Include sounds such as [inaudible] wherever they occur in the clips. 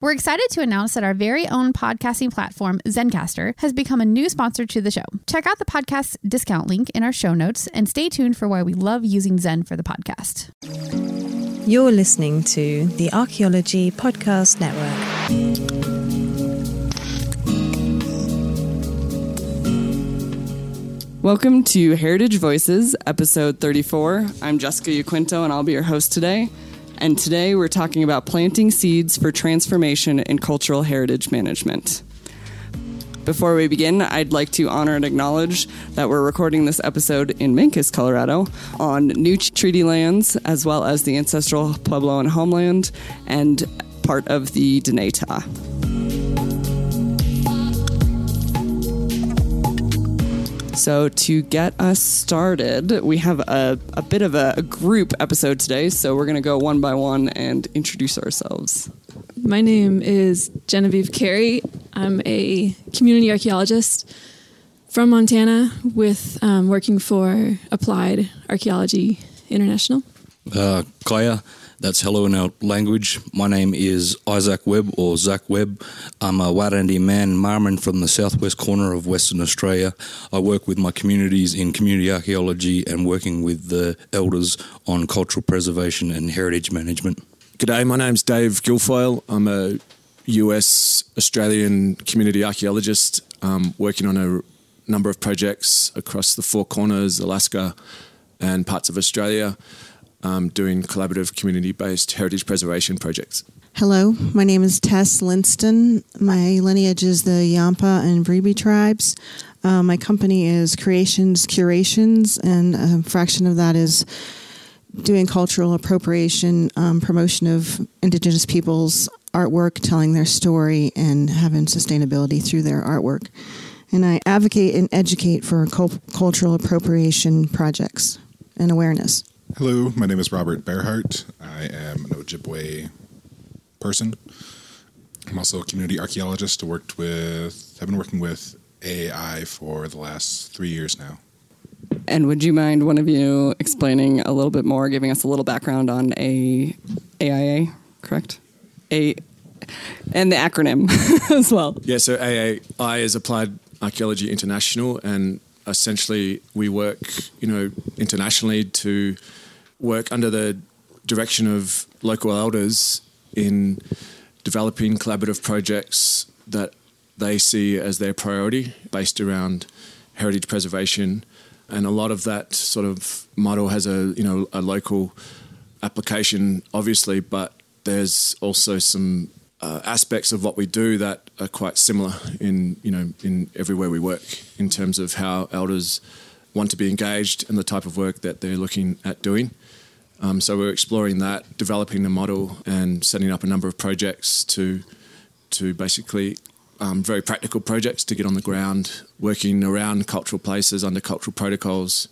We're excited to announce that our very own podcasting platform, Zencastr, has become a new sponsor to the show. Check out the podcast discount link in our show notes and stay tuned for why we love using Zen for the podcast. You're listening to the Archaeology Podcast Network. Welcome to Heritage Voices, episode 34. I'm Jessica Yaquinto, and I'll be your host today. And today we're talking about planting seeds for transformation in cultural heritage management. Before we begin, I'd like to honor and acknowledge that we're recording this episode in Mancos, Colorado, on Ute treaty lands, as well as the ancestral Puebloan homeland and part of the Dinétah. So, to get us started, we have a, a bit of a, a group episode today. So, we're going to go one by one and introduce ourselves. My name is Genevieve Carey. I'm a community archaeologist from Montana with um, working for Applied Archaeology International. Uh, Kaya, that's hello in our language. My name is Isaac Webb or Zach Webb. I'm a Wadandi man, Marman from the southwest corner of Western Australia. I work with my communities in community archaeology and working with the elders on cultural preservation and heritage management. G'day, my name's Dave Guilfoyle. I'm a US Australian community archaeologist um, working on a number of projects across the Four Corners, Alaska, and parts of Australia, um, doing collaborative community based heritage preservation projects. Hello, my name is Tess Linston. My lineage is the Yampa and Vribi tribes. Uh, my company is Creations Curations, and a fraction of that is doing cultural appropriation, um, promotion of Indigenous peoples' artwork, telling their story, and having sustainability through their artwork. And I advocate and educate for cul- cultural appropriation projects and awareness. Hello, my name is Robert Bearhart. I am an Ojibwe person. I'm also a community archaeologist. I worked with, have been working with AI for the last three years now. And would you mind one of you explaining a little bit more, giving us a little background on a AIA, correct? A and the acronym [laughs] as well. Yeah, so AAI is Applied Archaeology International, and essentially we work, you know, internationally to work under the direction of local elders in developing collaborative projects that they see as their priority based around heritage preservation. And a lot of that sort of model has a you know a local application obviously but there's also some uh, aspects of what we do that are quite similar in you know in everywhere we work in terms of how elders want to be engaged and the type of work that they're looking at doing um, so we're exploring that developing the model and setting up a number of projects to to basically um, very practical projects to get on the ground, working around cultural places under cultural protocols,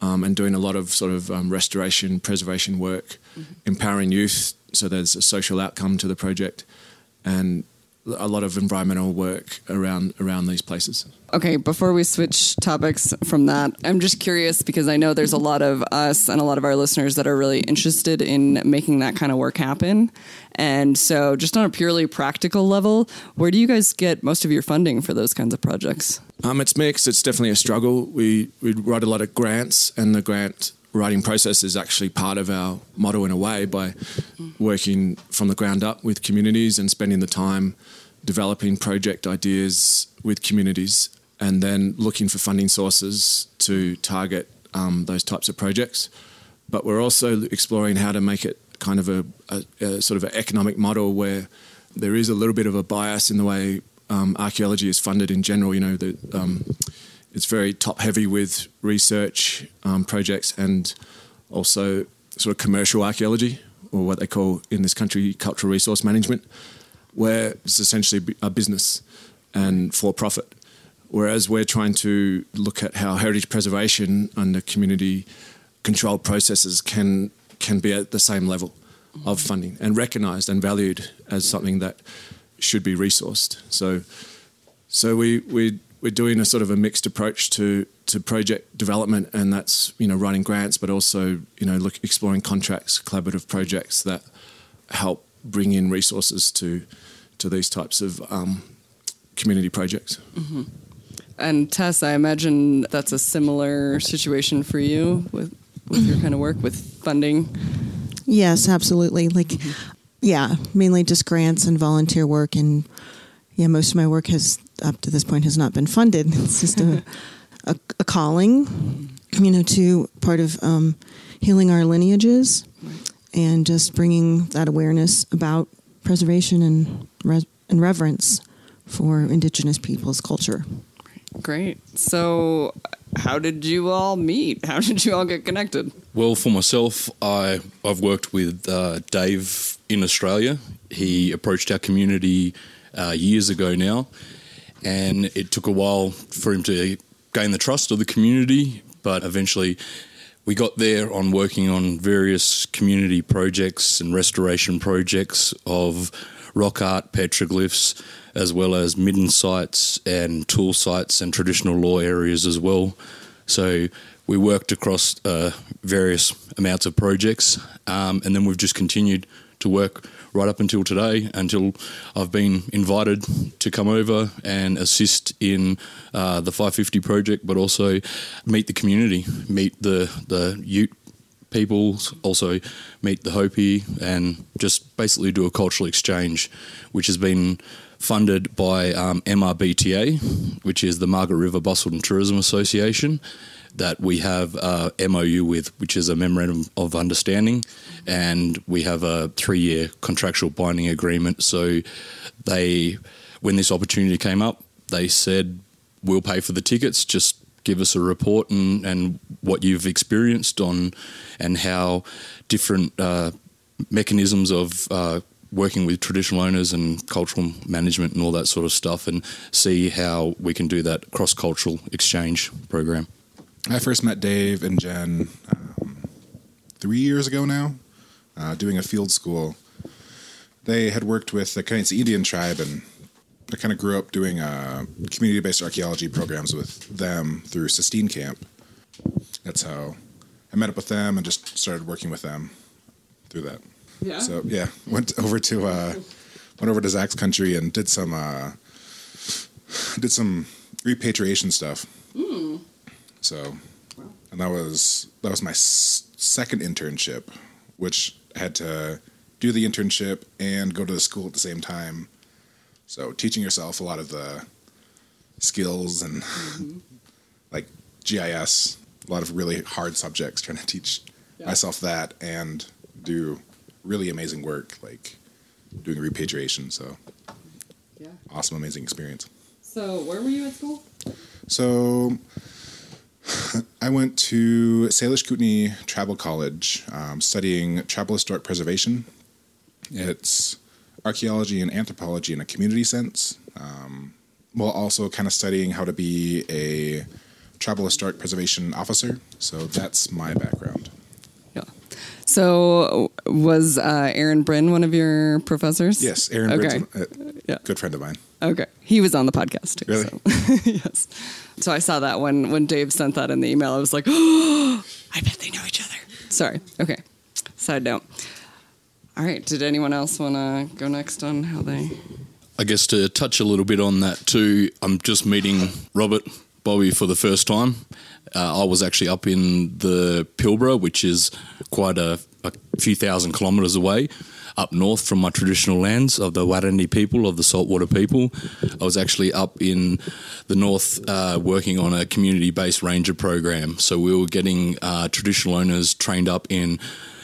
um, and doing a lot of sort of um, restoration, preservation work, mm-hmm. empowering youth so there's a social outcome to the project, and a lot of environmental work around around these places. Okay, before we switch topics from that, I'm just curious because I know there's a lot of us and a lot of our listeners that are really interested in making that kind of work happen. And so, just on a purely practical level, where do you guys get most of your funding for those kinds of projects? Um, it's mixed. It's definitely a struggle. We we write a lot of grants, and the grant writing process is actually part of our model in a way by working from the ground up with communities and spending the time developing project ideas with communities and then looking for funding sources to target um, those types of projects. But we're also exploring how to make it kind of a, a, a sort of an economic model where there is a little bit of a bias in the way um, archaeology is funded in general. You know, that um, it's very top heavy with research um, projects and also sort of commercial archaeology, or what they call in this country cultural resource management. where it's essentially a business and for profit. Whereas we're trying to look at how heritage preservation under community controlled processes can can be at the same level of funding and recognised and valued as something that should be resourced. So, so we we we're doing a sort of a mixed approach to to project development, and that's you know writing grants, but also you know look exploring contracts, collaborative projects that help bring in resources to to these types of um, community projects. Mm-hmm. And Tess, I imagine that's a similar situation for you with with your kind of work with funding. Yes, absolutely. Like, yeah, mainly just grants and volunteer work, and yeah, most of my work has up to this point has not been funded. [laughs] It's just a a, a calling, you know, to part of um, healing our lineages and just bringing that awareness about preservation and res- and reverence for Indigenous peoples' culture. Great. So, how did you all meet? How did you all get connected? Well, for myself, I I've worked with uh, Dave in Australia. He approached our community uh, years ago now, and it took a while for him to gain the trust of the community. But eventually, we got there on working on various community projects and restoration projects of rock art, petroglyphs, as well as midden sites and tool sites and traditional law areas as well. So we worked across uh, various amounts of projects, um, and then we've just continued to work right up until today, until I've been invited to come over and assist in uh, the 550 project, but also meet the community, meet the the Ute people, also meet the Hopi, and just basically do a cultural exchange, which has been funded by um, MRBTA, which is the Margaret River and Tourism Association, that we have a MOU with, which is a memorandum of understanding, and we have a three-year contractual binding agreement. So they, when this opportunity came up, they said, "We'll pay for the tickets. Just give us a report and, and what you've experienced on, and how different uh, mechanisms of uh, working with traditional owners and cultural management and all that sort of stuff, and see how we can do that cross cultural exchange program. I first met Dave and Jen um, three years ago now, uh, doing a field school. They had worked with the Kainsi Indian tribe, and I kind of grew up doing uh, community based archaeology programs with them through Sistine Camp. That's how I met up with them and just started working with them through that. Yeah. So yeah, went over to uh, went over to Zach's country and did some uh, did some repatriation stuff. Mm. So, and that was that was my s- second internship, which I had to do the internship and go to the school at the same time. So teaching yourself a lot of the skills and mm-hmm. [laughs] like GIS, a lot of really hard subjects. Trying to teach Yeah. myself that and do really amazing work, like doing repatriation. So Yeah. awesome, amazing experience. So, where were you at school? So [laughs] I went to Salish Kootenai Tribal College um, studying tribal historic preservation. It's archaeology and anthropology in a community sense, um, while also kind of studying how to be a tribal historic preservation officer. So that's my background. Yeah. So, was uh, Aaron Brien one of your professors? Yes, Aaron Okay. Bridges, a Yeah. good friend of mine. Okay, he was on the podcast too. Really? So. [laughs] yes. So I saw that when when Dave sent that in the email. I was like, oh, [gasps] I bet they know each other. Sorry. Okay. Side note. All right. Did anyone else want to go next on how they? I guess to touch a little bit on that too, I'm just meeting Robert Bobby for the first time. Uh, I was actually up in the Pilbara, which is quite a, a few thousand kilometres away, up north from my traditional lands of the Wadandi people, of the saltwater people. I was actually up in the north uh, working on a community based ranger program. So we were getting uh, traditional owners trained up in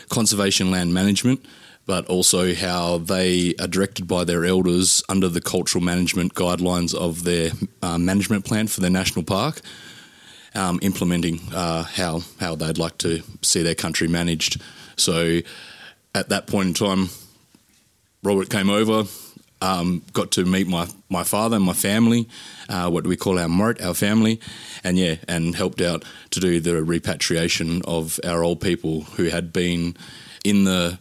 conservation land management but also how they are directed by their elders under the cultural management guidelines of their uh, management plan for their national park, um, implementing uh, how how they'd like to see their country managed. So, at that point in time, Robert came over. um, got to meet my, my father and my family, uh, what we call our moort, our family, and yeah, and helped out to do the repatriation of our old people who had been in the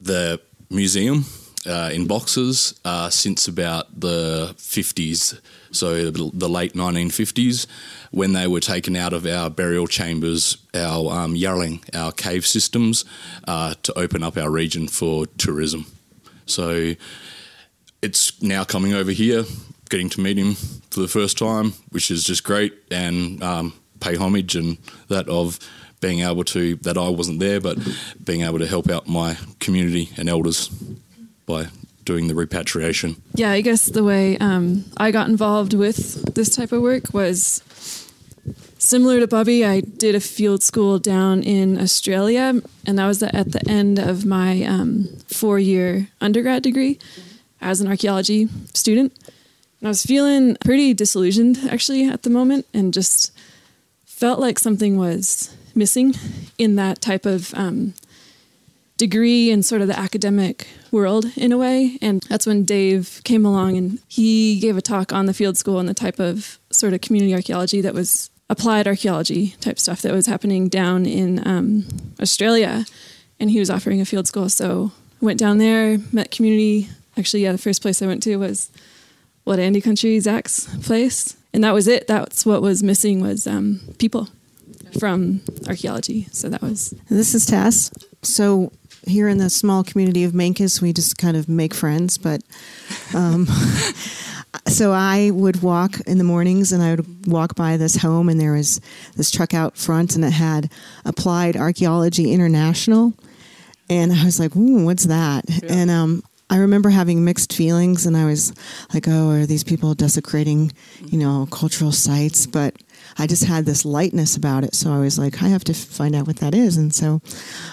the museum uh, in boxes uh, since about the 50s, so the late 1950s, when they were taken out of our burial chambers, our um, Yarling, our cave systems, uh, to open up our region for tourism. So it's now coming over here, getting to meet him for the first time, which is just great, and um, pay homage and that of being able to that I wasn't there, but being able to help out my community and elders by doing the repatriation. Yeah, I guess the way um, I got involved with this type of work was similar to Bobby. I did a field school down in Australia, and that was at the end of my um, four year undergrad degree as an archaeology student. And I was feeling pretty disillusioned actually at the moment and just felt like something was missing in that type of um, degree and sort of the academic world in a way. And that's when Dave came along and he gave a talk on the field school and the type of sort of community archaeology that was applied archaeology type stuff that was happening down in um, Australia. And he was offering a field school. So I went down there, met community. Actually, yeah, the first place I went to was Wadandi Country, Zach's place. And that was it. That's what was missing was um, people from archaeology. So that was. This is Tess. So here in the small community of Mancos, we just kind of make friends. But um, [laughs] so I would walk in the mornings and I would walk by this home, and there was this truck out front, and it had Applied Archaeology International. And I was like, Ooh, what's that? Yeah. And um, I remember having mixed feelings, and I was like, oh, are these people desecrating, you know, cultural sites? But I just had this lightness about it. So I was like, I have to find out what that is. And so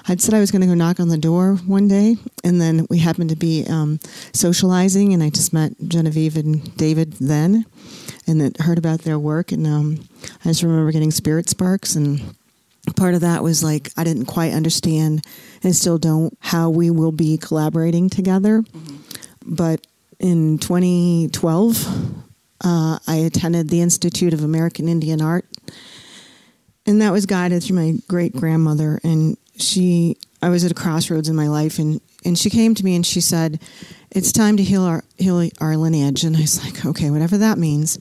I'd said I was going to go knock on the door one day. And then we happened to be um, socializing, and I just met Genevieve and David then and heard about their work. And um, I just remember getting spirit sparks. And part of that was like, I didn't quite understand and still don't how we will be collaborating together. Mm-hmm. But in 2012, uh, I attended the Institute of American Indian Art, and that was guided through my great grandmother. And she, I was at a crossroads in my life, and and she came to me and she said, "It's time to heal our heal our lineage." And I was like, "Okay, whatever that means."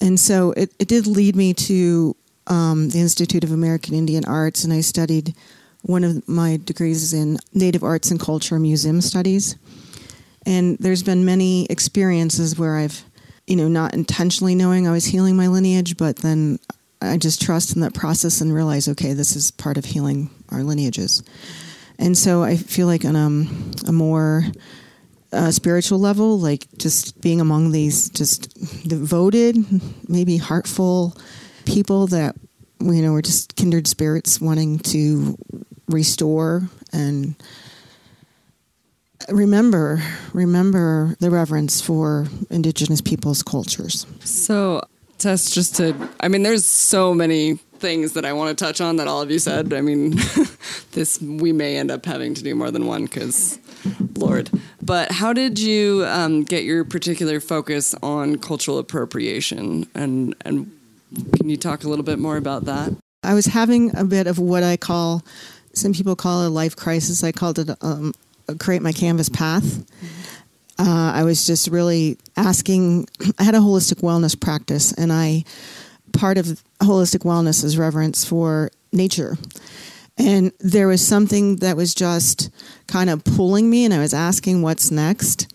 And so it, it did lead me to um, the Institute of American Indian Arts, and I studied. One of my degrees is in Native Arts and Culture Museum Studies. And there's been many experiences where I've you know, not intentionally knowing I was healing my lineage, but then I just trust in that process and realize, okay, this is part of healing our lineages. And so I feel like on um, a more uh, spiritual level, like just being among these just devoted, maybe heartful people that, you know, are just kindred spirits wanting to restore and remember remember the reverence for indigenous peoples cultures. So tess just to i mean there's so many things that i want to touch on that all of you said. I mean [laughs] this we may end up having to do more than one because lord. But how did you um, get your particular focus on cultural appropriation? And and can you talk a little bit more about that? I was having a bit of what i call some people call a life crisis. I called it um, create my canvas path. Uh, I was just really asking. [clears throat] I had a holistic wellness practice, and I part of holistic wellness is reverence for nature. And there was something that was just kind of pulling me, and I was asking what's next.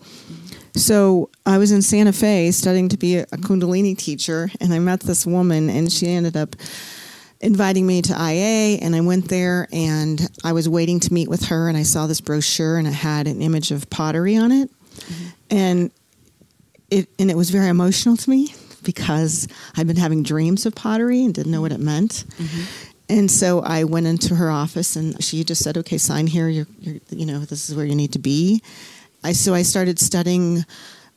So I was in Santa Fe studying to be a Kundalini teacher, and I met this woman, and she ended up inviting me to IA, and I went there and I was waiting to meet with her, and I saw this brochure and it had an image of pottery on it, mm-hmm. and it and it was very emotional to me because I'd been having dreams of pottery and didn't know what it meant. Mm-hmm. And so I went into her office and she just said, "Okay, sign here. You're, you're, you know, this is where you need to be." I so I started studying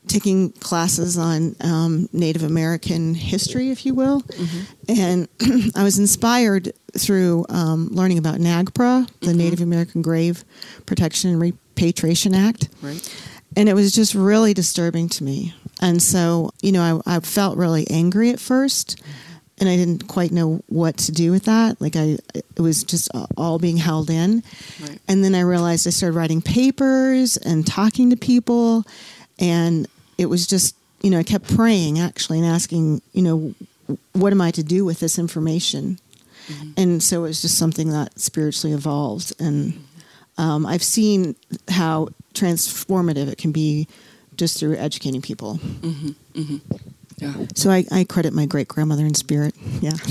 taking classes on um, Native American history, if you will. Mm-hmm. And [clears throat] I was inspired through um, learning about NAGPRA, the mm-hmm. Native American Grave Protection and Repatriation Act. Right. and it was just really disturbing to me. And so, you know, I, I felt really angry at first, and I didn't quite know what to do with that. Like I, it was just all being held in. Right. And then I realized I started writing papers and talking to people, and it was just, you know, I kept praying actually and asking, you know, what am I to do with this information? Mm-hmm. And so it was just something that spiritually evolved. And um, I've seen how transformative it can be just through educating people. Mm-hmm. Mm-hmm. Yeah. So I, I credit my great grandmother in spirit. Yeah. [laughs]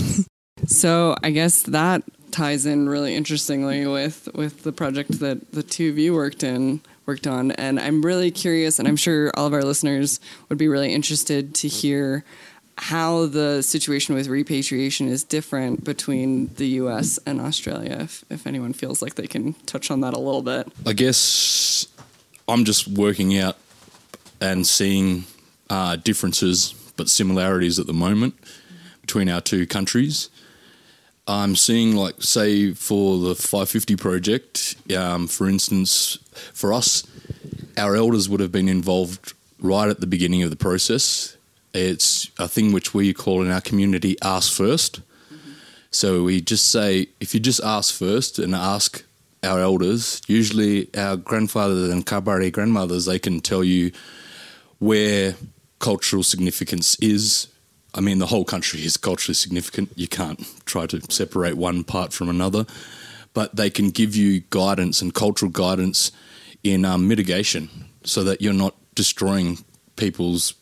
So I guess that ties in really interestingly with with the project that the two of you worked in worked on, and I'm really curious, and I'm sure all of our listeners would be really interested to hear how the situation with repatriation is different between the U.S. and Australia. If if anyone feels like they can touch on that a little bit. I guess I'm just working out and seeing uh, differences but similarities at the moment between our two countries. I'm seeing, like, say, for the 550 project, um, for instance, for us, our elders would have been involved right at the beginning of the process. It's a thing which we call in our community ask 1st So we just say, if you just ask first and ask our elders, usually our grandfathers and Kabari grandmothers, they can tell you where cultural significance is. I mean, the whole country is culturally significant. You can't try to separate one part from another, but they can give you guidance and cultural guidance in um, mitigation so that you're not destroying people's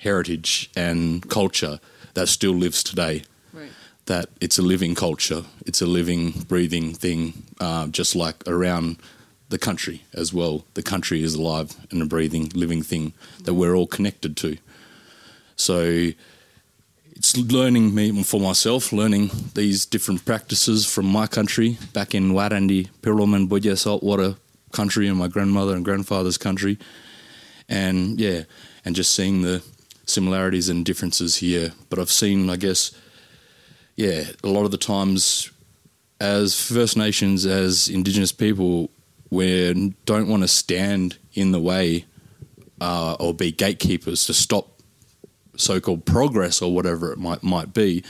heritage and culture that still lives today. Right. That it's a living culture, it's a living, breathing thing, uh, just like around the country as well. The country is alive and a breathing, living thing that we're all connected to. So it's learning me for myself, learning these different practices from my country back in Wadandi, Piroman, Budja saltwater country and my grandmother and grandfather's country. And yeah, and just seeing the similarities and differences here. But I've seen, I guess, yeah, a lot of the times as First Nations, as Indigenous people, we don't want to stand in the way uh, or be gatekeepers to stop so-called progress or whatever it might might be.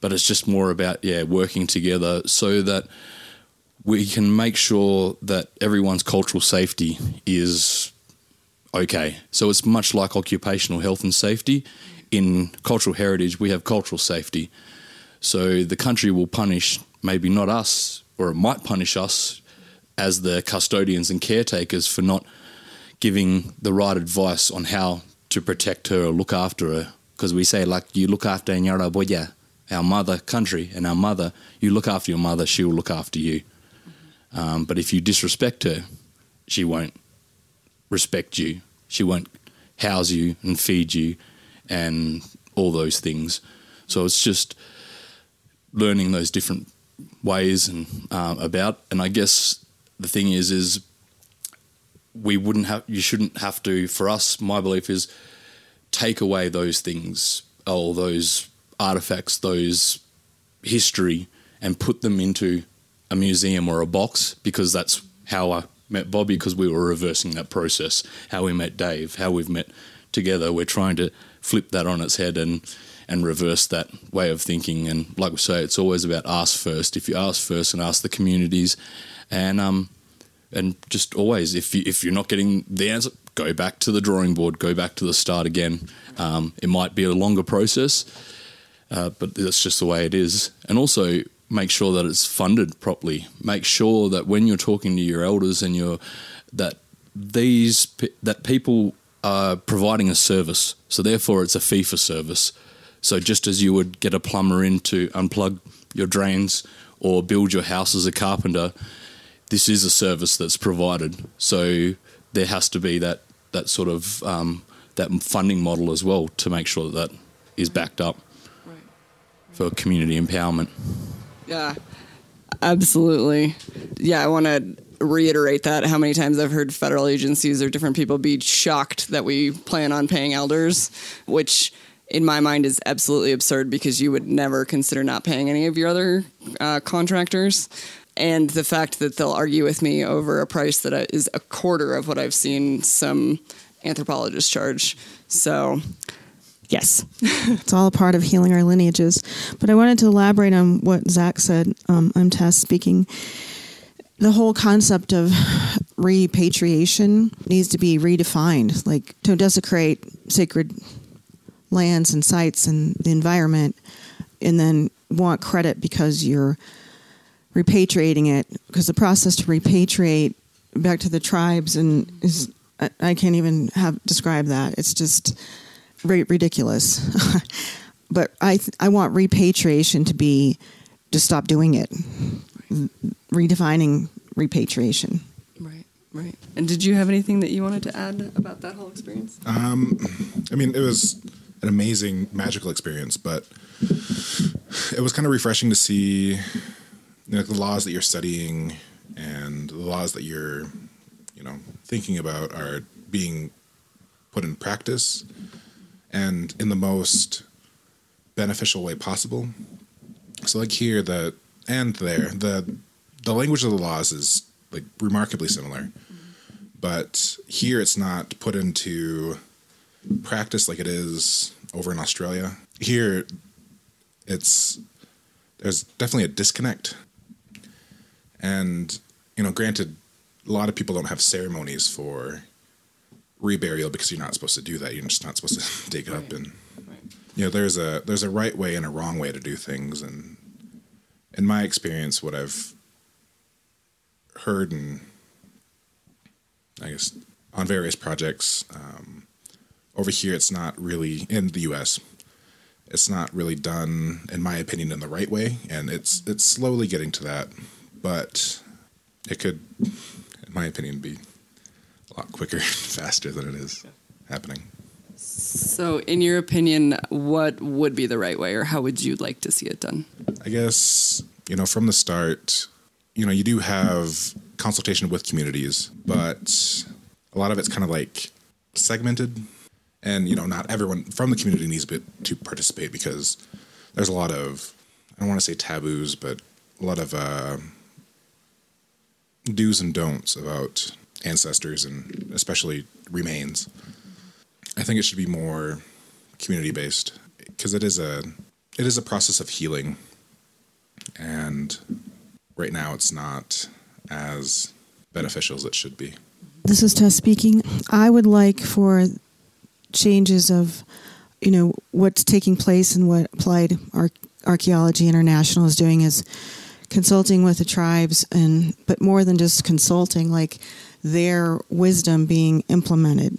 But it's just more about yeah working together so that we can make sure that everyone's cultural safety is okay. So it's much like occupational health and safety. In cultural heritage, we have cultural safety. So the country will punish maybe not us, or it might punish us as the custodians and caretakers for not giving the right advice on how to protect her or look after her. Because we say, like, you look after Nyara Boya, our mother country, and our mother, you look after your mother, she will look after you. Um, but if you disrespect her, she won't respect you. She won't house you and feed you and all those things. So it's just learning those different ways and um, about. And I guess the thing is, is we wouldn't have, you shouldn't have to. For us, my belief is take away those things, all those artifacts, those history, and put them into a museum or a box because that's how I met Bobby because we were reversing that process. How we met Dave, how we've met together. We're trying to flip that on its head and and reverse that way of thinking. And like we say, it's always about ask first. If you ask first and ask the communities, and um, and just always if you if you're not getting the answer, go back to the drawing board, go back to the start again. Um, it might be a longer process, uh, but that's just the way it is. And also make sure that it's funded properly. Make sure that when you're talking to your elders and you're that these that people are providing a service, so therefore it's a fee for service. So just as you would get a plumber in to unplug your drains or build your house as a carpenter, this is a service that's provided. So there has to be that that sort of um, that funding model as well to make sure that that is backed up for community empowerment. Yeah, absolutely. Yeah, I want to reiterate that how many times I've heard federal agencies or different people be shocked that we plan on paying elders, which in my mind is absolutely absurd because you would never consider not paying any of your other uh, contractors. And the fact that they'll argue with me over a price that is a quarter of what I've seen some anthropologists charge. So, yes. [laughs] it's all a part of healing our lineages. But I wanted to elaborate on what Zach said. Um, I'm Tess speaking. The whole concept of repatriation needs to be redefined. Like, to desecrate sacred lands and sites and the environment, and then want credit because you're repatriating it because the process to repatriate back to the tribes and is I, I can't even have describe that. It's just ridiculous. [laughs] but I th- I want repatriation to be to stop doing it, redefining repatriation. Right, right. And did you have anything that you wanted to add about that whole experience? Um, I mean, it was an amazing, magical experience, but it was kind of refreshing to see you know, the laws that you're studying and the laws that you're, you know, thinking about are being put in practice and in the most beneficial way possible. So like here the and there the the language of the laws is like remarkably similar. But here it's not put into practice like it is over in Australia. Here it's there's definitely a disconnect and, you know, granted, a lot of people don't have ceremonies for reburial because you're not supposed to do that. You're just not supposed to [laughs] dig right. up and right. you know, there's a there's a right way and a wrong way to do things and in my experience what I've heard and I guess on various projects um, over here it's not really in the US it's not really done in my opinion in the right way and it's it's slowly getting to that but it could, in my opinion, be a lot quicker, [laughs] faster than it is happening. So, in your opinion, what would be the right way, or how would you like to see it done? I guess, you know, from the start, you know, you do have consultation with communities, but a lot of it's kind of like segmented. And, you know, not everyone from the community needs to participate because there's a lot of, I don't want to say taboos, but a lot of uh, do's and don'ts about ancestors and especially remains. I think it should be more community based because it is a it is a process of healing, and right now it's not as beneficial as it should be. This is Tess speaking. I would like for changes of you know what's taking place and what applied archaeology international is doing is consulting with the tribes and but more than just consulting like their wisdom being implemented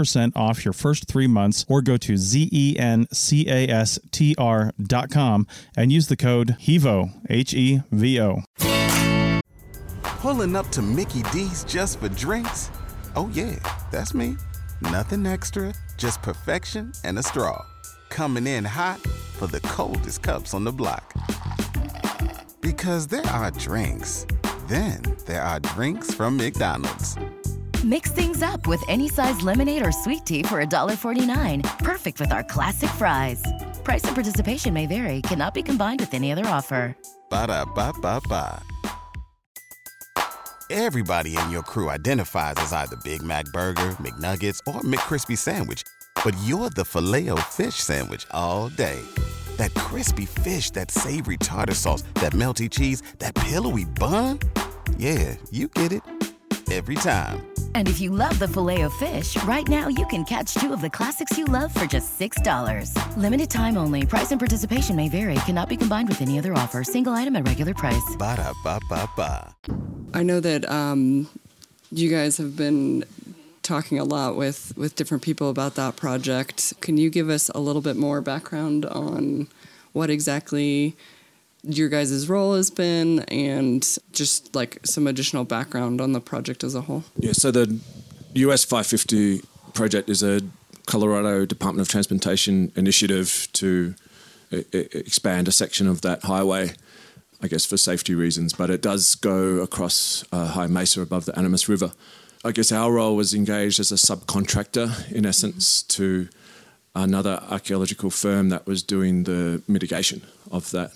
percent off your first three months or go to zencastr.com and use the code HEVO, H E V O. Pulling up to Mickey D's just for drinks? Oh, yeah, that's me. Nothing extra, just perfection and a straw. Coming in hot for the coldest cups on the block. Because there are drinks, then there are drinks from McDonald's. Mix things up with any size lemonade or sweet tea for $1.49. Perfect with our classic fries. Price and participation may vary, cannot be combined with any other offer. Ba da ba ba ba. Everybody in your crew identifies as either Big Mac Burger, McNuggets, or McCrispy Sandwich, but you're the filet fish Sandwich all day. That crispy fish, that savory tartar sauce, that melty cheese, that pillowy bun. Yeah, you get it every time. And if you love the Filet-O-Fish, right now you can catch two of the classics you love for just $6. Limited time only. Price and participation may vary. Cannot be combined with any other offer. Single item at regular price. Ba da ba ba ba. I know that um, you guys have been talking a lot with with different people about that project. Can you give us a little bit more background on what exactly your guys' role has been and just like some additional background on the project as a whole. Yeah, so the US 550 project is a Colorado Department of Transportation initiative to I- I- expand a section of that highway, I guess for safety reasons, but it does go across a high mesa above the Animas River. I guess our role was engaged as a subcontractor, in essence, to another archaeological firm that was doing the mitigation of that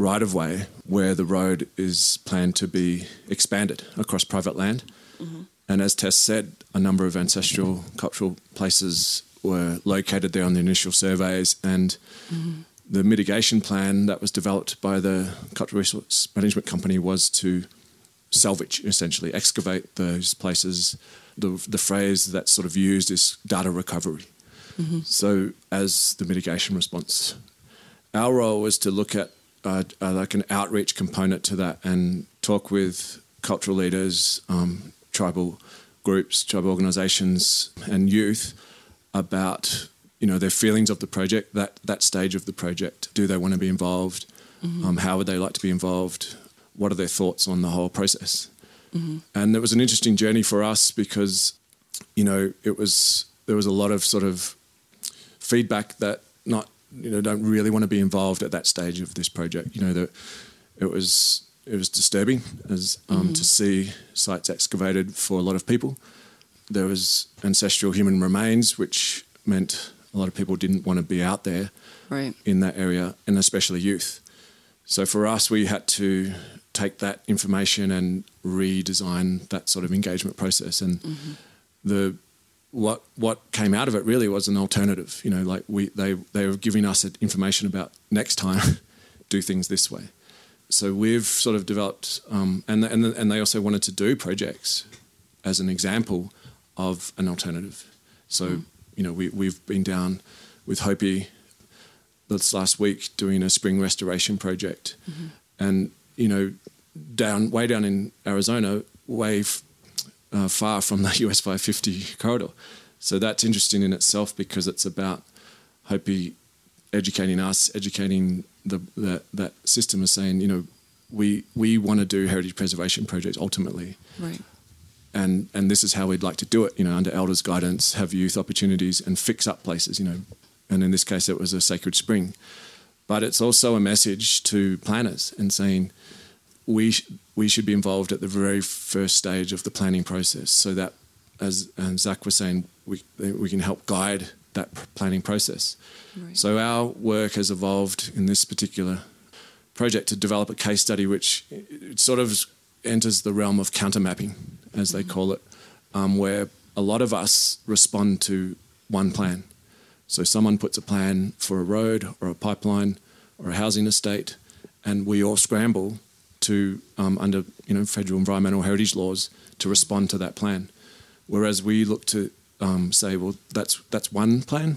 right of way where the road is planned to be expanded across private land. Mm-hmm. And as Tess said, a number of ancestral cultural places were located there on the initial surveys, and mm-hmm. the mitigation plan that was developed by the Cultural Resource Management Company was to salvage, essentially, excavate those places. The, the phrase that's sort of used is data recovery. Mm-hmm. So, as the mitigation response, our role was to look at uh, uh, like an outreach component to that and talk with cultural leaders, um, tribal groups, tribal organisations, and youth about you know their feelings of the project, that that stage of the project. Do they want to be involved? Um, how would they like to be involved? What are their thoughts on the whole process? And it was an interesting journey for us because you know it was there was a lot of sort of feedback that not you know don't really want to be involved at that stage of this project. You know that it was it was disturbing as um, to see sites excavated for a lot of people. There was ancestral human remains, which meant a lot of people didn't want to be out there Right. in that area, and especially youth. So for us, we had to take that information and redesign that sort of engagement process. And the what what came out of it really was an alternative. You know, like we they they were giving us information about next time [laughs] do things this way. So we've sort of developed, um, and and and they also wanted to do projects as an example of an alternative. So you know we we've been down with Hopi this last week doing a spring restoration project, and you know down way down in Arizona, way f- uh, far from the [laughs] US 550 corridor. So that's interesting in itself because it's about Hopi educating us, educating the, the that system is saying, you know, we we want to do heritage preservation projects ultimately, Right. and and this is how we'd like to do it. You know, under elders' guidance, have youth opportunities and fix up places. You know, and in this case, it was a sacred spring. But it's also a message to planners and saying we sh- we should be involved at the very first stage of the planning process, so that as and Zach was saying, we we can help guide that pr- planning process. So our work has evolved in this particular project to develop a case study which it sort of enters the realm of counter mapping, as they call it, um, where a lot of us respond to one plan. So someone puts a plan for a road or a pipeline or a housing estate, and we all scramble to um, under you know federal environmental heritage laws to respond to that plan. Whereas we look to um, say, well, that's that's one plan.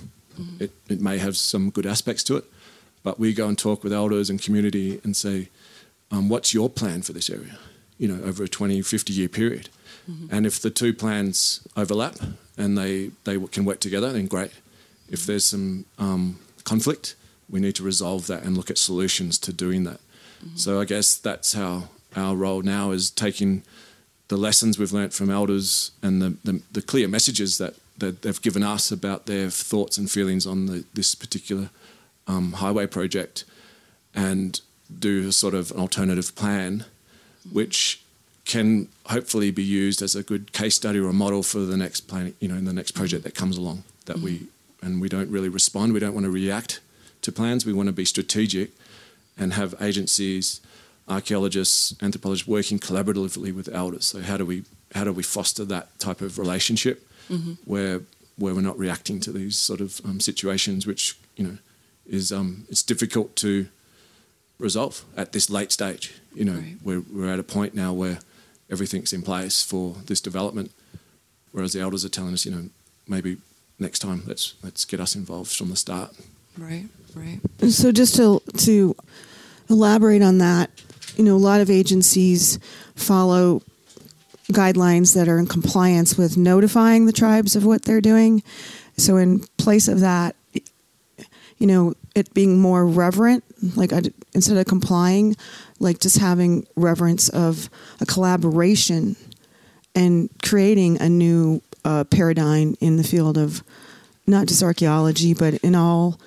It, it may have some good aspects to it, but we go and talk with elders and community and say, um, what's your plan for this area? You know, over a 20, 50 year period. And if the two plans overlap and they, they can work together, then great. If there's some um, conflict, we need to resolve that and look at solutions to doing that. So I guess that's how our role now is taking the lessons we've learnt from elders and the, the, the clear messages that, that they've given us about their thoughts and feelings on the, this particular um, highway project and do a sort of an alternative plan which can hopefully be used as a good case study or a model for the next plan, you know, in the next project that comes along that we and we don't really respond. We don't want to react to plans. We want to be strategic and have agencies, archaeologists, anthropologists working collaboratively with elders. So how do we how do we foster that type of relationship where where we're not reacting to these sort of um, situations, which you know is um, it's difficult to resolve at this late stage. You know, Right. we're we're at a point now where everything's in place for this development, whereas the elders are telling us, you know, maybe next time let's let's get us involved from the start. Right. Right. So just to to elaborate on that, you know, a lot of agencies follow guidelines that are in compliance with notifying the tribes of what they're doing. So in place of that, you know, it being more reverent Like I, instead of complying, like just having reverence of a collaboration and creating a new uh, paradigm in the field of not just archaeology, but in all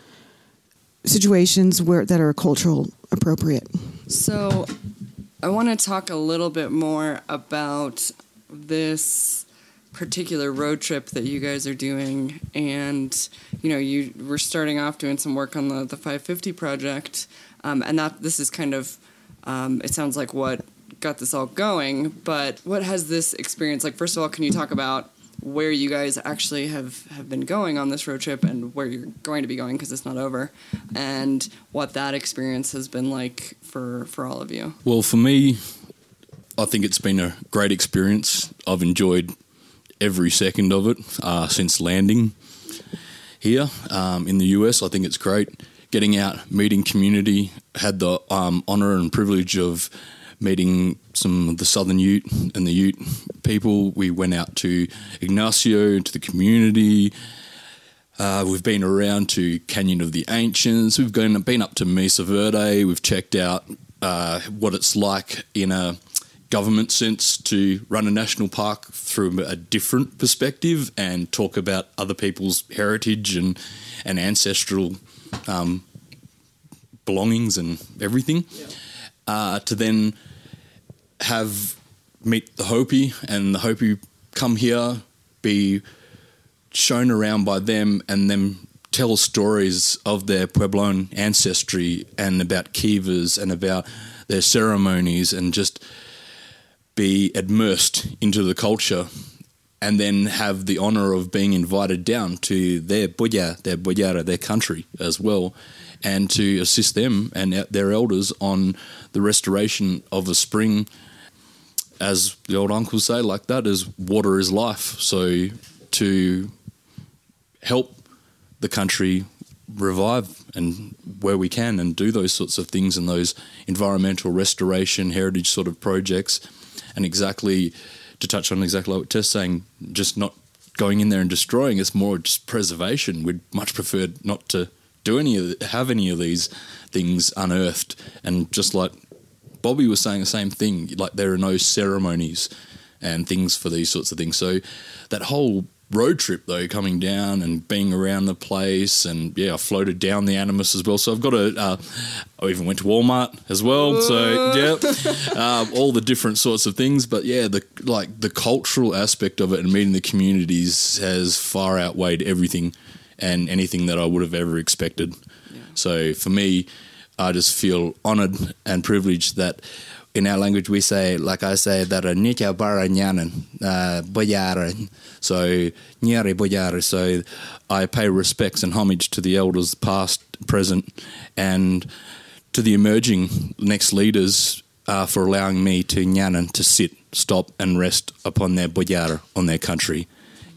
situations where that are cultural appropriate. So, I want to talk a little bit more about this particular road trip that you guys are doing, and you know, you were starting off doing some work on the the 550 project, um, and that this is kind of um, it sounds like what got this all going. But what has this experience like? First of all, can you talk about where you guys actually have, have been going on this road trip and where you're going to be going because it's not over and what that experience has been like for, for all of you. Well, for me, I think it's been a great experience. I've enjoyed every second of it uh, since landing here um, in the US. I think it's great getting out, meeting community. Had the um, honor and privilege of meeting some of the Southern Ute and the Ute people. We went out to Ignacio, to the community. Uh, we've been around to Canyon of the Ancients. We've been up to Mesa Verde. We've checked out uh, what it's like in a government sense to run a national park through a different perspective and talk about other people's heritage and, and ancestral um, belongings and everything. Yeah. Uh, to then have meet the Hopi and the Hopi come here, be shown around by them, and then tell stories of their Puebloan ancestry and about kivas and about their ceremonies and just be immersed into the culture and then have the honor of being invited down to their boya, their boyara, their country as well, and to assist them and their elders on the restoration of a spring. As the old uncles say, like that is water is life. So to help the country revive and where we can and do those sorts of things and those environmental restoration heritage sort of projects. And exactly to touch on exactly what Tess saying just not going in there and destroying it's more just preservation. We'd much prefer not to do any of have any of these things unearthed and just like Bobby was saying the same thing. Like there are no ceremonies and things for these sorts of things. So that whole road trip though, coming down and being around the place, and yeah, I floated down the Animas as well. So I've got a. Uh, I even went to Walmart as well. So yeah, [laughs] um, all the different sorts of things. But yeah, the like the cultural aspect of it and meeting the communities has far outweighed everything and anything that I would have ever expected. Yeah. So for me, I just feel honored and privileged that in our language we say, like I say, that a nika bara nyanan, uh, boyara. So, nyari boyara. So, I pay respects and homage to the elders, past, present, and to the emerging next leaders uh, for allowing me to nyanan to sit, stop, and rest upon their boyara on their country,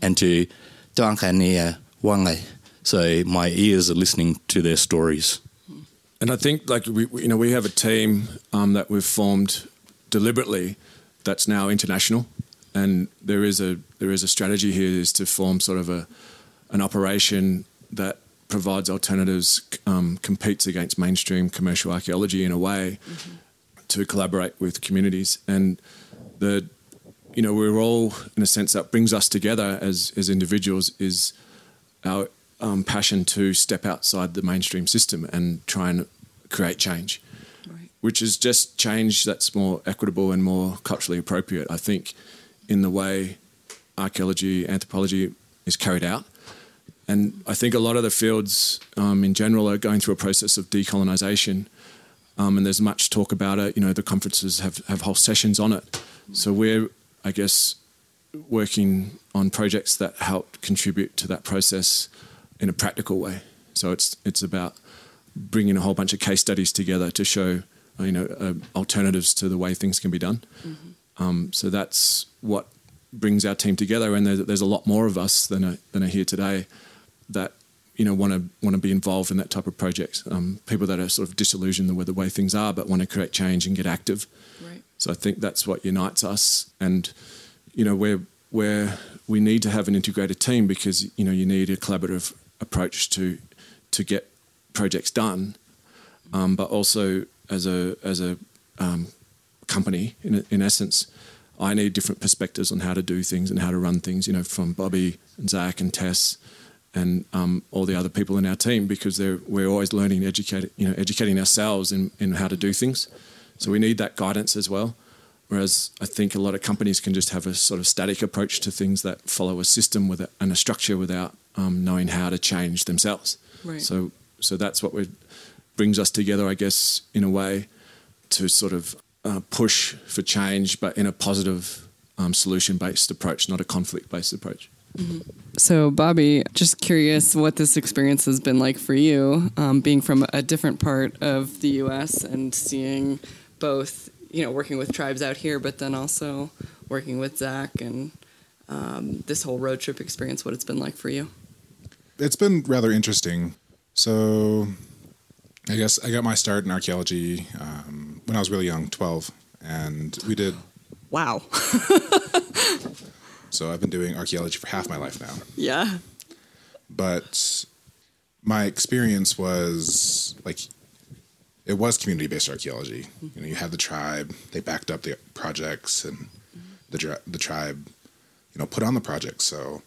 and to tankania wangai. So, my ears are listening to their stories. And I think like we, you know, we have a team um, that we've formed deliberately that's now international, and there is a there is a strategy here is to form sort of a an operation that provides alternatives, um, competes against mainstream commercial archaeology in a way mm-hmm. to collaborate with communities, and the you know we're all in a sense that brings us together as as individuals is our um, passion to step outside the mainstream system and try and create change, right. which is just change that's more equitable and more culturally appropriate. I think in the way archaeology, anthropology is carried out. And I think a lot of the fields um, in general are going through a process of decolonisation. Um, and there's much talk about it. You know, the conferences have, have whole sessions on it. So we're, I guess, working on projects that help contribute to that process in a practical way. So it's it's about bringing a whole bunch of case studies together to show uh, you know uh, alternatives to the way things can be done. Mm-hmm. Um, so that's what brings our team together, and there's, there's a lot more of us than are, than are here today that you know want to want to be involved in that type of project. Um, people that are sort of disillusioned with the way things are, but want to create change and get active. Right. So I think that's what unites us, and you know where where we need to have an integrated team because you know you need a collaborative approach to to get projects done. um, but also as a as a um, company. In in essence, I need different perspectives on how to do things and how to run things. You know, from Bobby and Zach and Tess and um, all the other people in our team because we're always learning, educating, you know, educating ourselves in, in how to do things. So we need that guidance as well. Whereas I think a lot of companies can just have a sort of static approach to things that follow a system with a, and a structure without um, knowing how to change themselves. Right. So so that's what brings us together, I guess, in a way, to sort of uh, push for change, but in a positive um, solution-based approach, not a conflict-based approach. So, Bobby, just curious what this experience has been like for you, um, being from a different part of the U.S. and seeing both, you know, working with tribes out here, but then also working with Zach and um, this whole road trip experience, what it's been like for you. It's been rather interesting. So, I guess I got my start in archaeology um, when I was really young, 12, and we did. Wow. [laughs] So, I've been doing archaeology for half my life now. Yeah. but my experience was like it was community based archaeology. You know, you had the tribe; they backed up the projects, and the dri- the tribe, you know, put on the project. So,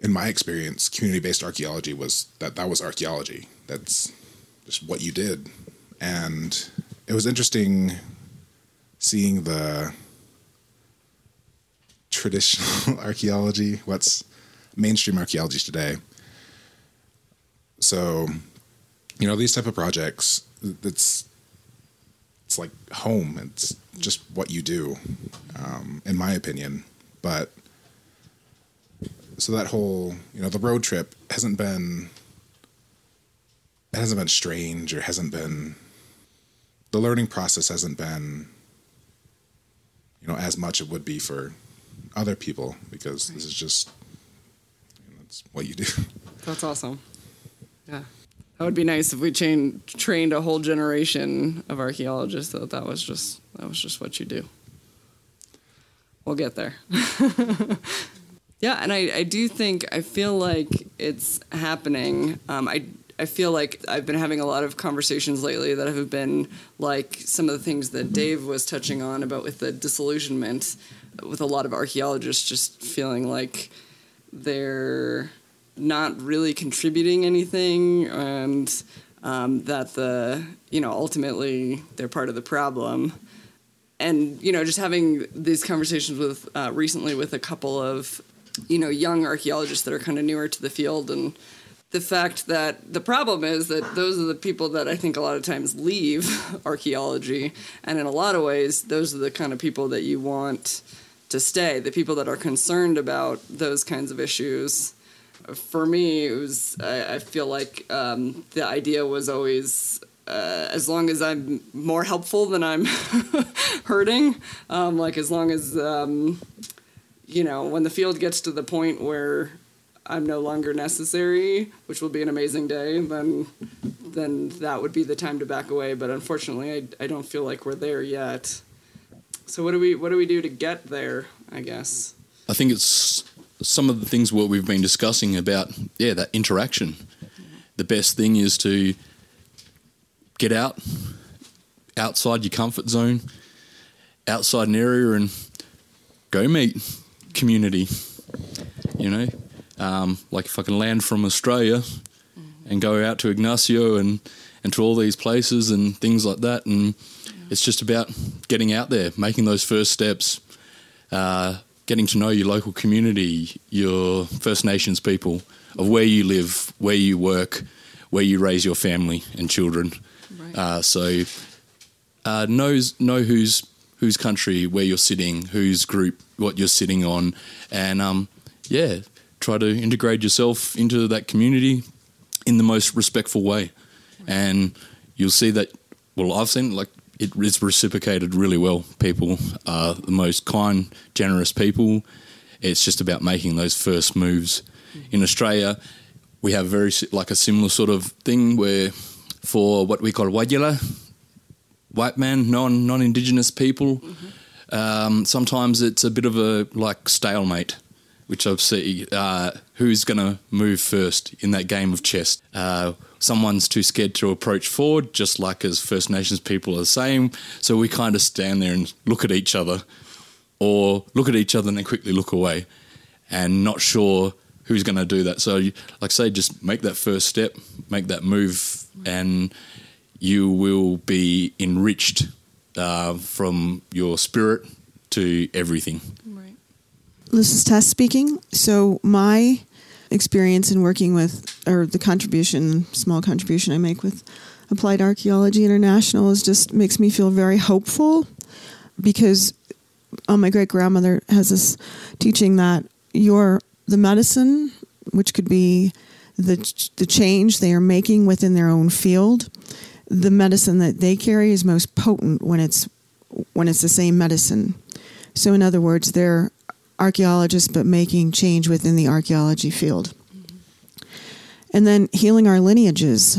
in my experience, community based archaeology was that that was archaeology. That's just what you did, and it was interesting seeing the traditional [laughs] archaeology, what's mainstream archaeology today. So, you know, these type of projects, it's it's like home. It's just what you do, um, in my opinion. But so that whole, you know, the road trip hasn't been it hasn't been strange or hasn't been the learning process hasn't been you know as much it would be for other people because this is just you know, it's what you do. That's awesome. Yeah. That would be nice if we chain, trained a whole generation of archaeologists that that was just that was just what you do. We'll get there. [laughs] yeah, and I, I do think I feel like it's happening. Um, I I feel like I've been having a lot of conversations lately that have been like some of the things that Dave was touching on about with the disillusionment with a lot of archaeologists just feeling like they're not really contributing anything and um, that the you know ultimately they're part of the problem and you know just having these conversations with uh, recently with a couple of you know young archaeologists that are kind of newer to the field and the fact that the problem is that those are the people that I think a lot of times leave [laughs] archaeology, and in a lot of ways, those are the kind of people that you want to stay. The people that are concerned about those kinds of issues. For me, it was I, I feel like um, the idea was always uh, as long as I'm more helpful than I'm [laughs] hurting, um, like as long as um, you know when the field gets to the point where I'm no longer necessary, which will be an amazing day, then then that would be the time to back away. But unfortunately, I, I don't feel like we're there yet. So what do we what do we do to get there? I guess. I think it's some of the things what we've been discussing about yeah that interaction. The best thing is to get out outside your comfort zone, outside an area, and go meet community. You know, um, like if I can land from Australia and go out to Ignacio and and to all these places and things like that, and it's just about getting out there, making those first steps, uh, getting to know your local community, your First Nations people, of where you live, where you work, where you raise your family and children. Uh, so uh, knows know whose whose country, where you're sitting, whose group, what you're sitting on, and um, yeah, try to integrate yourself into that community in the most respectful way, and you'll see that. Well, I've seen like it, it's reciprocated really well. People are the most kind, generous people. It's just about making those first moves. In Australia, we have very like a similar sort of thing where for what we call Wajila, white man, non non indigenous people, um, sometimes it's a bit of a like stalemate, which I've seen uh, who's going to move first in that game of chess. Uh, someone's too scared to approach forward, just like as First Nations people are the same. So we kind of stand there and look at each other, or look at each other and then quickly look away, and not sure who's going to do that. So, like I say, just make that first step, make that move, and you will be enriched uh, from your spirit to everything. Right. This is Tess speaking. So my experience in working with, or the contribution, small contribution I make with Applied Archaeology International is just makes me feel very hopeful because uh, my great grandmother has this teaching that your the medicine, which could be the the change they are making within their own field, the medicine that they carry is most potent when it's when it's the same medicine. So, in other words, they're archaeologists but making change within the archaeology field. And then healing our lineages,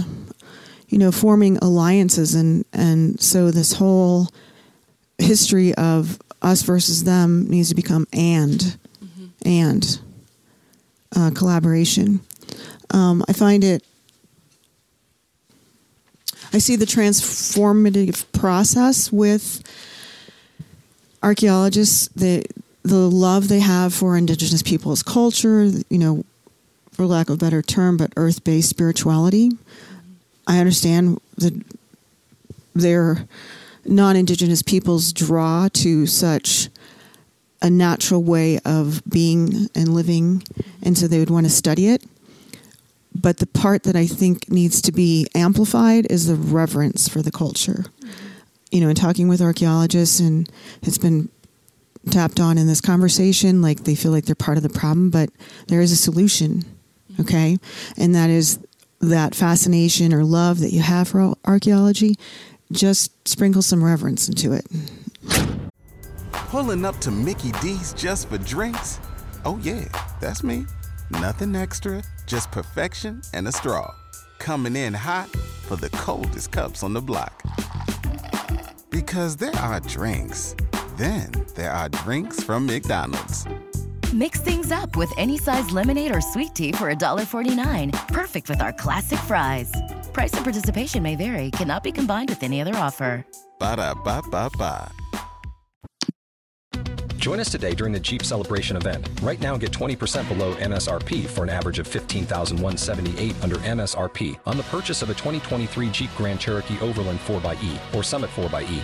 you know, forming alliances. And, and so this whole history of us versus them needs to become and, and uh, collaboration. Um, I find it I see the transformative process with archaeologists, the the love they have for indigenous peoples' culture, you know, for lack of a better term, but earth-based spirituality. I understand that their non-indigenous peoples draw to such a natural way of being and living, and so they would want to study it. But the part that I think needs to be amplified is the reverence for the culture. You know, in talking with archaeologists, and it's been tapped on in this conversation, like they feel like they're part of the problem, but there is a solution, okay? And that is that fascination or love that you have for archaeology, just sprinkle some reverence into it. Pulling up to Mickey D's just for drinks? Oh, yeah, that's me. Nothing extra, just perfection and a straw. Coming in hot for the coldest cups on the block. Because there are drinks, then there are drinks from McDonald's. Mix things up with any size lemonade or sweet tea for $1.49. Perfect with our classic fries. Price and participation may vary, cannot be combined with any other offer. Ba da ba ba ba. Join us today during the Jeep Celebration event. Right now, get 20% below MSRP for an average of 15178 under MSRP on the purchase of a 2023 Jeep Grand Cherokee Overland 4xE or Summit 4xE.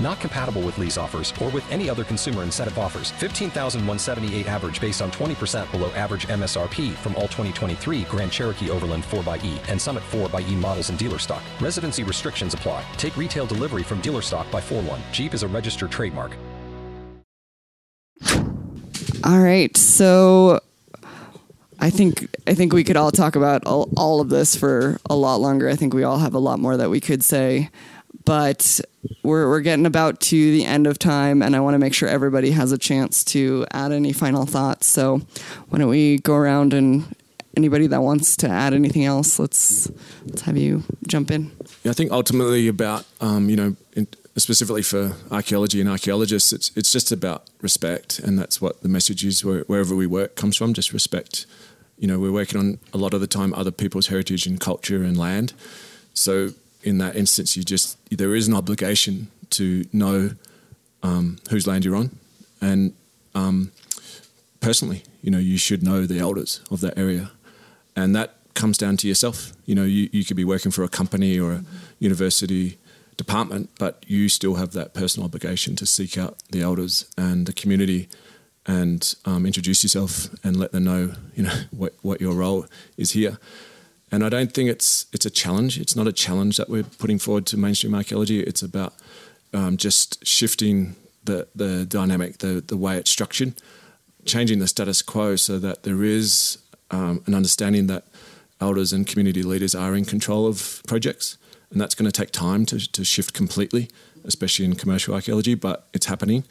Not compatible with lease offers or with any other consumer incentive offers. 15,178 average based on 20% below average MSRP from all 2023 Grand Cherokee Overland 4xE and Summit 4xE models in dealer stock. Residency restrictions apply. Take retail delivery from dealer stock by 4 1. Jeep is a registered trademark. All right, so I think I think we could all talk about all, all of this for a lot longer. I think we all have a lot more that we could say, but we're we're getting about to the end of time, and I want to make sure everybody has a chance to add any final thoughts. So why don't we go around and anybody that wants to add anything else, let's let's have you jump in. Yeah, I think ultimately about um, you know in, specifically for archaeology and archaeologists, it's it's just about respect, and that's what the message is where, wherever we work comes from. Just respect. You know, we're working on a lot of the time other people's heritage and culture and land. So in that instance, you just there is an obligation to know um, whose land you're on, and um, personally, you know, you should know the elders of that area, and that comes down to yourself. You know, you, you could be working for a company or a university department, but you still have that personal obligation to seek out the elders and the community and um, introduce yourself and let them know, you know, [laughs] what, what your role is here. And I don't think it's it's a challenge. It's not a challenge that we're putting forward to mainstream archaeology. It's about um, just shifting the the dynamic, the the way it's structured, changing the status quo so that there is um, an understanding that elders and community leaders are in control of projects and that's going to take time to, to shift completely, especially in commercial archaeology, but it's happening.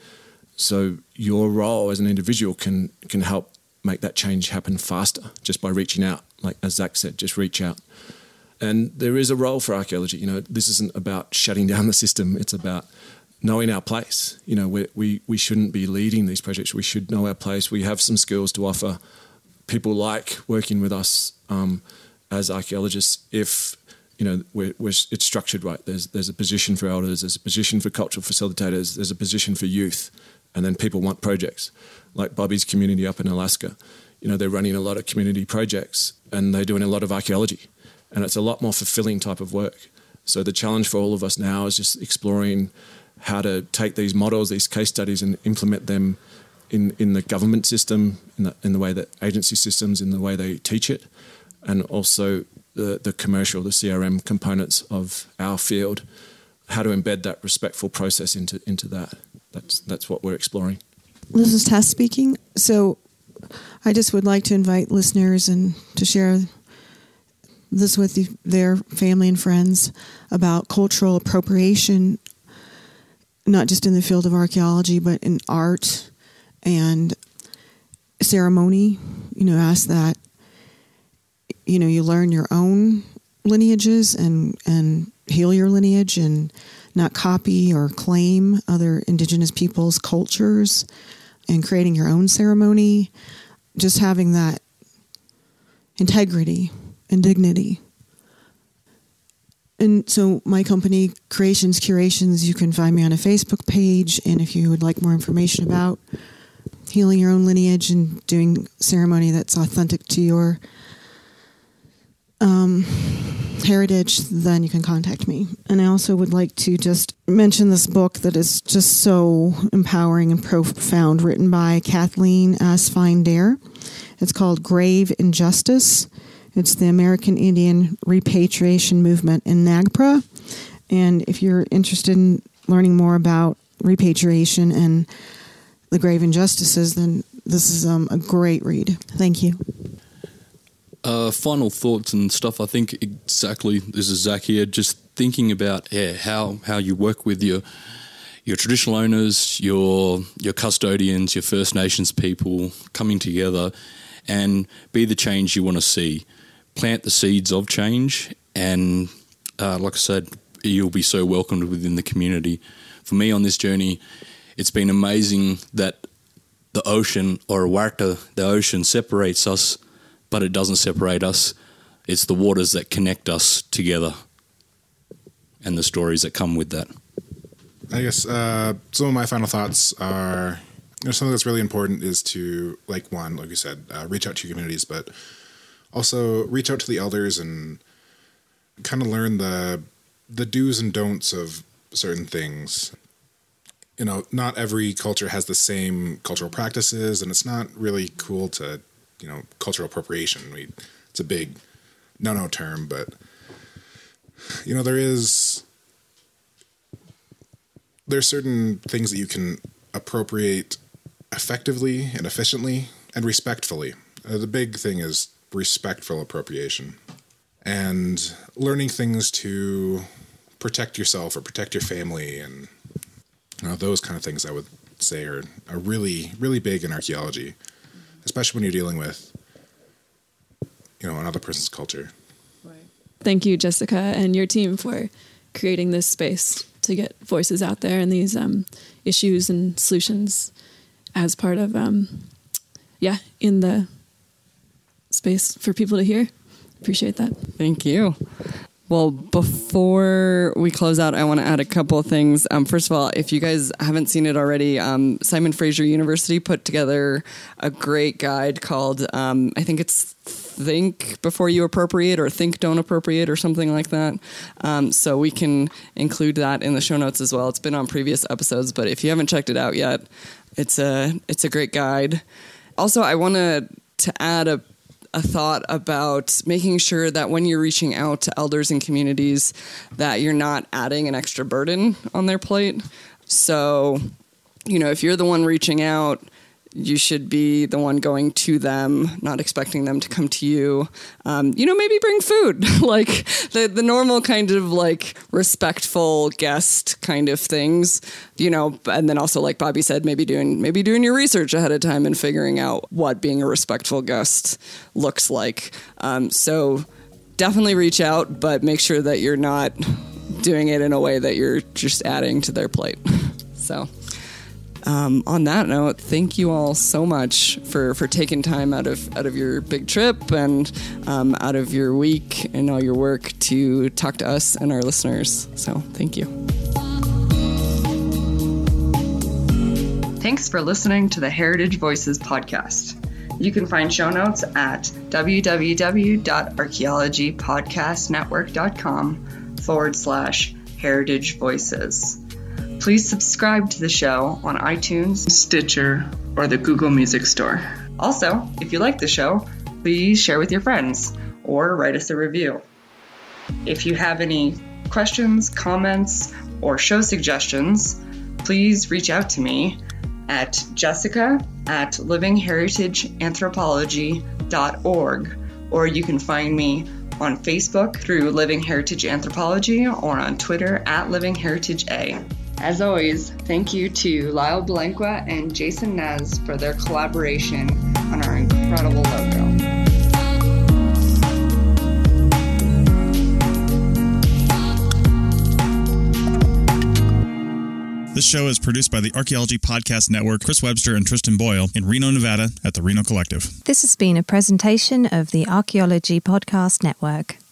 So your role as an individual can can help make that change happen faster just by reaching out. Like as Zach said, just reach out. And there is a role for archaeology. You know, this isn't about shutting down the system. It's about knowing our place. You know, we we we shouldn't be leading these projects. We should know our place. We have some skills to offer people like working with us um, as archaeologists if you know we're, we're, it's structured right. There's there's a position for elders, there's a position for cultural facilitators, there's a position for youth, and then people want projects like Bobby's community up in Alaska. You know they're running a lot of community projects and they're doing a lot of archaeology, and it's a lot more fulfilling type of work. So the challenge for all of us now is just exploring how to take these models, these case studies, and implement them in, in the government system, in the, in the way that agency systems, in the way they teach it, and also the, the commercial, the CRM components of our field, how to embed that respectful process into, into that. That's, that's what we're exploring. This is Tess speaking. So I just would like to invite listeners and to share this with you, their family and friends about cultural appropriation, not just in the field of archaeology, but in art and ceremony. You know, ask that you know you learn your own lineages and and heal your lineage and not copy or claim other indigenous peoples' cultures and creating your own ceremony. Just having that integrity and dignity. And so, my company, Creations Curations, you can find me on a Facebook page. And if you would like more information about healing your own lineage and doing ceremony that's authentic to your um, heritage, then you can contact me. And I also would like to just mention this book that is just so empowering and profound, written by Kathleen S. Fine Dare. It's called Grave Injustice. It's the American Indian Repatriation Movement in NAGPRA. And if you're interested in learning more about repatriation and the grave injustices, then this is um, a great read. Thank you. Uh, final thoughts and stuff. I think exactly. This is Zach here. Just thinking about yeah, how how you work with your your traditional owners, your your custodians, your First Nations people coming together and be the change you want to see. Plant the seeds of change, and uh, like I said, you'll be so welcomed within the community. For me on this journey, it's been amazing that the ocean or Warta, the ocean separates us but it doesn't separate us. It's the waters that connect us together and the stories that come with that. I guess uh, some of my final thoughts are you know, something that's really important is to, like, one, like you said, uh, reach out to your communities, but also reach out to the elders and kind of learn the the do's and don'ts of certain things. You know, not every culture has the same cultural practices, and it's not really cool to you know cultural appropriation. We, it's a big no-no term, but you know there is there's certain things that you can appropriate effectively and efficiently and respectfully. Uh, the big thing is respectful appropriation and learning things to protect yourself or protect your family and you know, those kind of things I would say are, are really really big in archaeology especially when you're dealing with, you know, another person's culture. Right. Thank you, Jessica, and your team for creating this space to get voices out there and these um, issues and solutions as part of, um, yeah, in the space for people to hear. Appreciate that. Thank you. Well, before we close out, I want to add a couple of things. Um, first of all, if you guys haven't seen it already, um, Simon Fraser University put together a great guide called, um, I think it's Think Before You Appropriate or Think Don't Appropriate or something like that. Um, so we can include that in the show notes as well. It's been on previous episodes, but if you haven't checked it out yet, it's a it's a great guide. Also, I want to to add a a thought about making sure that when you're reaching out to elders and communities that you're not adding an extra burden on their plate. So, you know, if you're the one reaching out, you should be the one going to them, not expecting them to come to you. Um, you know, maybe bring food, [laughs] like the the normal kind of like respectful guest kind of things. You know, and then also like Bobby said, maybe doing maybe doing your research ahead of time and figuring out what being a respectful guest looks like. Um, so definitely reach out, but make sure that you're not doing it in a way that you're just adding to their plate. [laughs] So. Um, on that note, thank you all so much for, for taking time out of out of your big trip and um, out of your week and all your work to talk to us and our listeners. So thank you. Thanks for listening to the Heritage Voices podcast. You can find show notes at www.archaeologypodcastnetwork.com forward slash heritage voices. Please subscribe to the show on iTunes, Stitcher, or the Google Music Store. Also, if you like the show, please share with your friends or write us a review. If you have any questions, comments, or show suggestions, please reach out to me at jessica at livingheritageanthropology.org, or you can find me on Facebook through Living Heritage Anthropology or on Twitter at Living Heritage A. As always, thank you to Lyle Balenquah and Jason Nez for their collaboration on our incredible logo. This show is produced by the Archaeology Podcast Network, Chris Webster and Tristan Boyle in Reno, Nevada at the Reno Collective. This has been a presentation of the Archaeology Podcast Network.